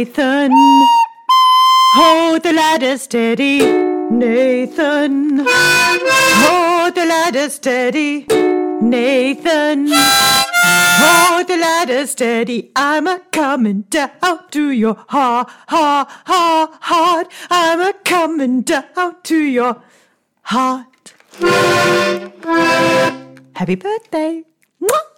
Nathan. Hold the ladder steady, Nathan. Hold the ladder steady, Nathan. Hold the ladder steady. I'm a coming down to your heart, heart, heart, heart. I'm a coming down to your heart. Happy birthday. Mwah!